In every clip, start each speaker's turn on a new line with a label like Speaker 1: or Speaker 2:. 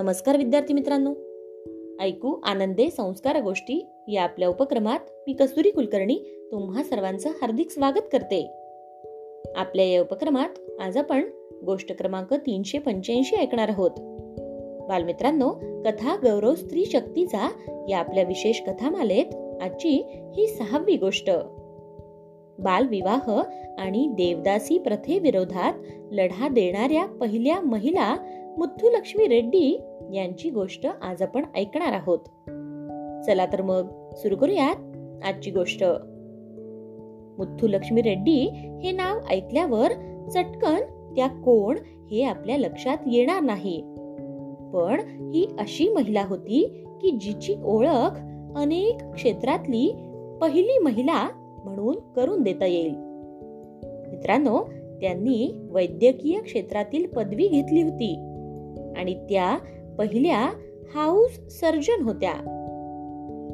Speaker 1: नमस्कार विद्यार्थी मित्रांनो. ऐकू आनंदे संस्कार गोष्टी या आपल्या उपक्रमात मी कस्तुरी कुलकर्णी तुम्हा सर्वांचं हार्दिक स्वागत करते. आपल्या या उपक्रमात आज आपण गोष्ट क्रमांक तीनशे पंच्याऐंशी ऐकणार आहोत. बालमित्रांनो कथा गौरव स्त्री शक्तीचा या आपल्या विशेष कथामालेत आजची ही सहावी गोष्ट. बालविवाह आणि देवदासी प्रथेविरोधात लढा देणाऱ्या पहिल्या महिला मुथ्थुलक्ष्मी रेड्डी यांची गोष्ट आज आपण ऐकणार आहोत. चला तर मग सुरू करूयात आजची गोष्ट. मुथ्थुलक्ष्मी रेड्डी हे नाव ऐकल्यावर चटकन त्या कोण हे आपल्या लक्षात येणार नाही. पण ही अशी महिला होती की जिची ओळख अनेक क्षेत्रातली पहिली महिला म्हणून करून देता येईल. मित्रांनो त्यांनी वैद्यकीय क्षेत्रातील पदवी घेतली होती. आणि त्या पहिल्या हाऊस सर्जन होत्या.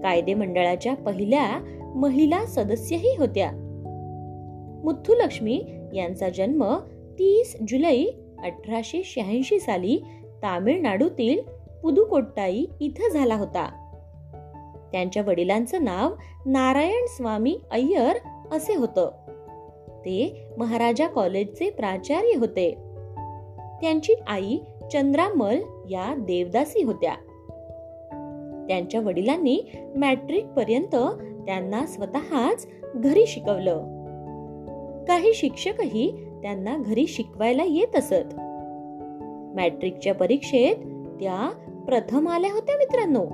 Speaker 1: कायदे मंडळाच्या पहिल्या महिला सदस्यही होत्या. मुथ्थुलक्ष्मी यांचा जन्म तीस जुलै अठराशे शहाऐंशी साली तामिळनाडूतील पुदुकोट्टाई इथं झाला होता. त्यांच्या वडिलांचं नाव नारायण स्वामी अय्यर असे होतं. ते महाराजा कॉलेजचे प्राचार्य होते. त्यांची आई चंद्रामल या देवदासी होत्या. त्यांच्या वडिलांनी मॅट्रिक पर्यंत त्यांना स्वतःच घरी शिकवलं. काही शिक्षकही त्यांना घरी शिकवायला येत असत. मॅट्रिकच्या परीक्षेत त्या प्रथम आल्या होत्या मित्रांनो.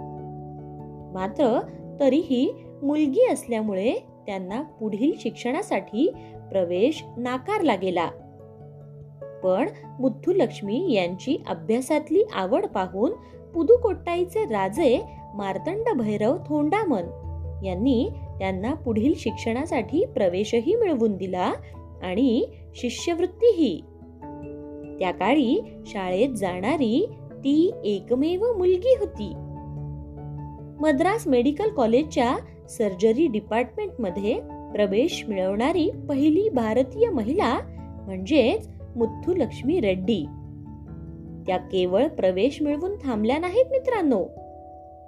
Speaker 1: मात्र तरीही मुलगी असल्यामुळे त्यांना पुढील शिक्षणासाठी प्रवेश नाकारला गेला. पण मुथ्थुलक्ष्मी यांची अभ्यासातली आवड पाहून पुदुकोट्टाईचे राजे मार्तंड भैरव थोंडामन यांनी त्यांना पुढील शिक्षणासाठी प्रवेशही मिळवून दिला आणि शिष्यवृत्तीही. त्या काळी शाळेत जाणारी ती एकमेव मुलगी होती. मद्रास मेडिकल कॉलेजच्या सर्जरी डिपार्टमेंटमध्ये प्रवेश मिळवणारी पहिली भारतीय महिला म्हणजेच मुथ्थुलक्ष्मी रेड्डी. त्या केवळ प्रवेश मिळवून थांबल्या नाहीत मित्रांनो.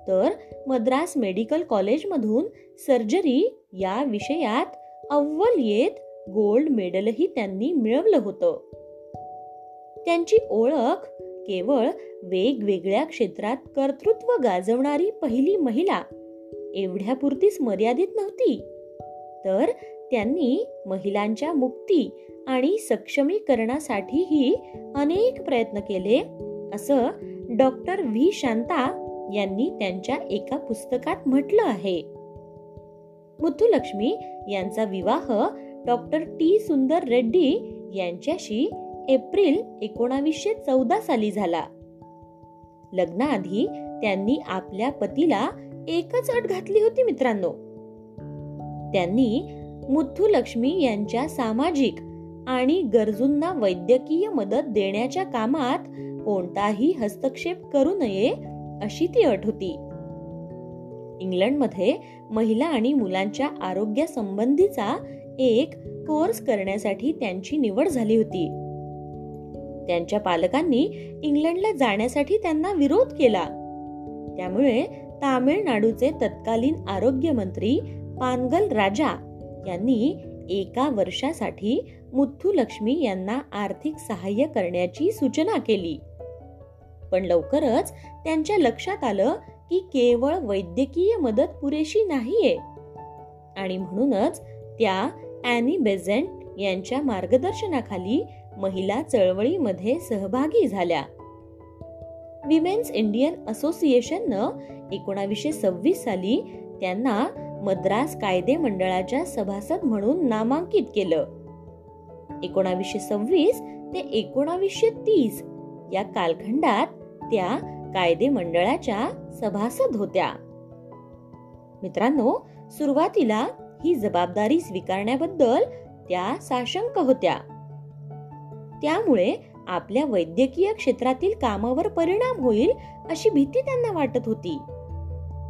Speaker 1: तर मद्रास मेडिकल कॉलेजमधून सर्जरी या विषयात अव्वल येत गोल्ड मेडलही त्यांनी मिळवलं होतं. त्यांची ओळख केवळ वेगवेगळ्या क्षेत्रात कर्तृत्व गाजवणारी पहिली महिला एवढ्यापुरतीच मर्यादित नव्हती. तर त्यांनी महिलांच्या मुक्ती आणि सक्षमीकरणासाठीही अनेक प्रयत्न केले असं डॉक्टर व्ही. शांता यांनी त्यांच्या एका पुस्तकात म्हटलं आहे. मुथुलक्ष्मी यांचा विवाह डॉक्टर टी. सुंदर रेड्डी यांच्याशी एप्रिल एकोणावीसशे चौदा साली झाला. लग्नाआधी त्यांनी आपल्या पतीला एकच अट घातली होती मित्रांनो. त्यांनी मुथुलक्ष्मी यांच्या सामाजिक आणि गरजूंना वैद्यकीय मदत देण्याच्या कामात कोणताही हस्तक्षेप करू नये अशी ती अट होती. इंग्लंडमध्ये महिला आणि मुलांच्या आरोग्यासंबंधीचा एक कोर्स करण्यासाठी त्यांची निवड झाली होती. त्यांच्या पालकांनी इंग्लंडला जाण्यासाठी त्यांना विरोध केला. त्यामुळे तामिळनाडूचे तत्कालीन आरोग्यमंत्री पानगल राजा यांनी एका वर्षासाठी मुथ्थुलक्ष्मी यांना आर्थिक सहाय्य करण्याची सूचना केली. पण लवकरच त्यांच्या लक्षात आलं की केवळ वैद्यकीय मदत पुरेशी नाहीये. आणि म्हणूनच त्या अॅनी बेझेंट यांच्या मार्गदर्शनाखाली महिला चळवळीमध्ये सहभागी झाल्या. विमेन्स इंडियन असोसिएशननं एकोणावीसशे सव्वीस साली त्यांना मद्रास कायदे मंडळाच्या सभासद म्हणून नामांकित केलं. एकोणावीसशे सव्वीस ते एकोणावीसशे तीस या कालखंडात त्या कायदे मंडळाच्या सभासद होत्या. मित्रांनो सुरुवातीला ही जबाबदारी स्वीकारण्याबद्दल त्या साशंक होत्या. त्यामुळे आपल्या वैद्यकीय क्षेत्रातील कामावर परिणाम होईल अशी भीती त्यांना वाटत होती.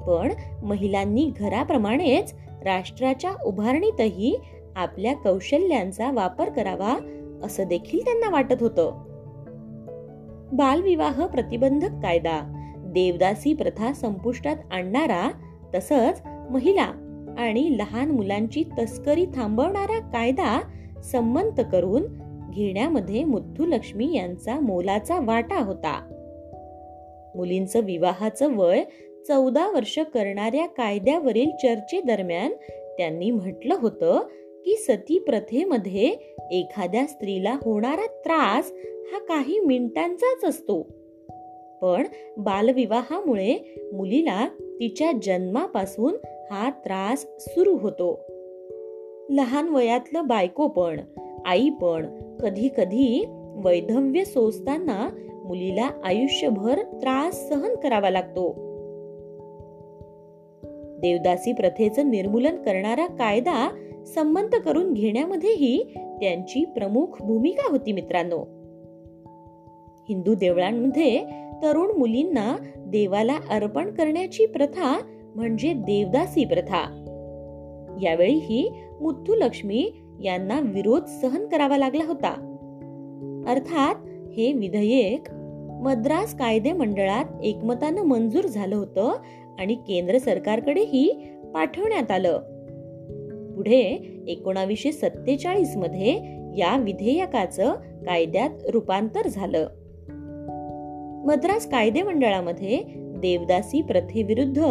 Speaker 1: पण महिलांनी घराप्रमाणेच राष्ट्राच्या उभारणीतही आपल्या कौशल्यांचा वापर करावा असं देखील त्यांना वाटत होतं. बालविवाह प्रतिबंधक कायदा देवदासी प्रथा संपुष्टात आणणारा तसंच महिला आणि लहान मुलांची तस्करी थांबवणारा कायदा संमत करून घेण्यामध्ये मुथ्थुलक्ष्मी यांचा मोलाचा वाटा होता. मुलींचं विवाहाचं वय चौदा वर्ष करणाऱ्या कायद्यावरील चर्चेदरम्यान त्यांनी म्हटलं होतं की सती प्रथेमध्ये एखाद्या स्त्रीला होणारा त्रास हा काही मिनिटांचाच असतो. पण बालविवाहामुळे मुलीला तिच्या जन्मापासून हा त्रास सुरू होतो. लहान वयातलं बायको पण आई पण कधी कधी वैधव्य सोसताना मुलीला आयुष्यभर त्रास सहन करावा लागतो. देवदासी प्रथेचं निर्मूलन करणारा कायदा संमत करून घेण्यामध्येही त्यांची प्रमुख भूमिका होती मित्रांनो. हिंदू देवळांमध्ये तरुण मुलींना देवाला अर्पण करण्याची प्रथा म्हणजे देवदासी प्रथा. यावेळीही लक्ष्मी यांना विरोध सहन करावा लागला होता. अर्थात हे विधेयक मद्रास कायदे मंडळात एकमतानं मंजूर झालं होतं आणि केंद्र सरकारकडेही पाठवण्यात आलं. पुढे एकोणावीसशे सत्तेचाळीसमध्ये या विधेयकाचं कायद्यात रूपांतर झालं. मद्रास कायदे मंडळामध्ये देवदासी प्रथेविरुद्ध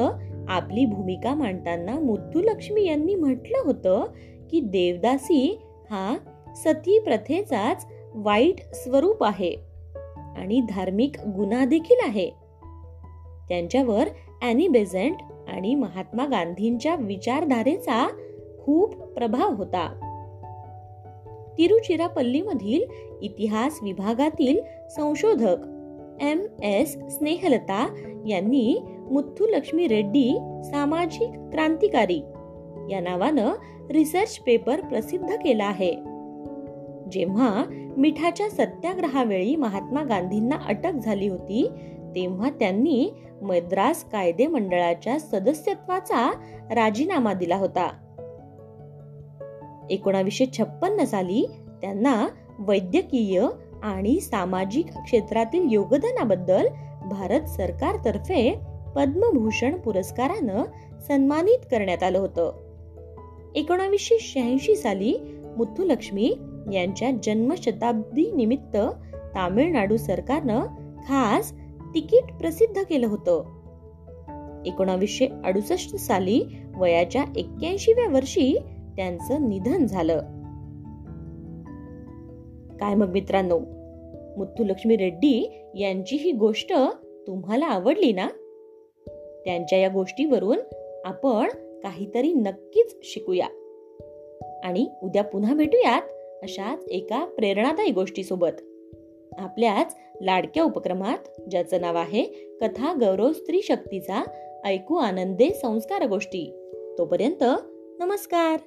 Speaker 1: आपली भूमिका मांडताना मुथ्थुलक्ष्मी यांनी म्हटलं होतं की देवदासी हा सती प्रथेचाच वाईट स्वरूप आहे आणि धार्मिक गुन्हा देखील आहे. त्यांच्यावर अॅनी बेझंट आणि महात्मा गांधींच्या विचारधारेचा खूप प्रभाव होता. तिरुचिरापल्लीमधील इतिहास विभागातील संशोधक एम एस स्नेहलता यांनी मुथ्थुलक्ष्मी रेड्डी सामाजिक क्रांतिकारी या नावानं रिसर्च पेपर प्रसिद्ध केला आहे. जेव्हा मिठाच्या सत्याग्रहावेळी महात्मा गांधींना अटक झाली होती तेव्हा त्यांनी मद्रास कायदे मंडळाच्या सदस्यत्वाचा राजीनामा दिला होता. एकोणावीसशे छप्पन्न साली त्यांना वैद्यकीय आणि सामाजिक क्षेत्रातील योगदानाबद्दल भारत सरकारतर्फे पद्मभूषण पुरस्कारानं सन्मानित करण्यात आलं होतं. एकोणावीसशे शहाऐंशी साली मुथुलक्ष्मी यांच्या जन्मशताब्दी निमित्त तामिळनाडू सरकारनं खास तिकीट प्रसिद्ध केलं होतं. एकोणावीसशे अडुसष्ट साली वयाच्या एक्क्याऐंशीव्या वर्षी त्यांचं निधन झालं. काय मग मित्रांनो? मुथुलक्ष्मी रेड्डी यांची ही गोष्ट तुम्हाला आवडली ना? त्यांच्या या गोष्टीवरून आपण काहीतरी नक्कीच शिकूया. आणि उद्या पुन्हा भेटूयात अशाच एका प्रेरणादायी गोष्टीसोबत. आपल्याच लाडक्या उपक्रमात ज्याचं नाव आहे कथा गौरव स्त्री शक्तीचा ऐकू आनंदे संस्कार गोष्टी. तोपर्यंत नमस्कार.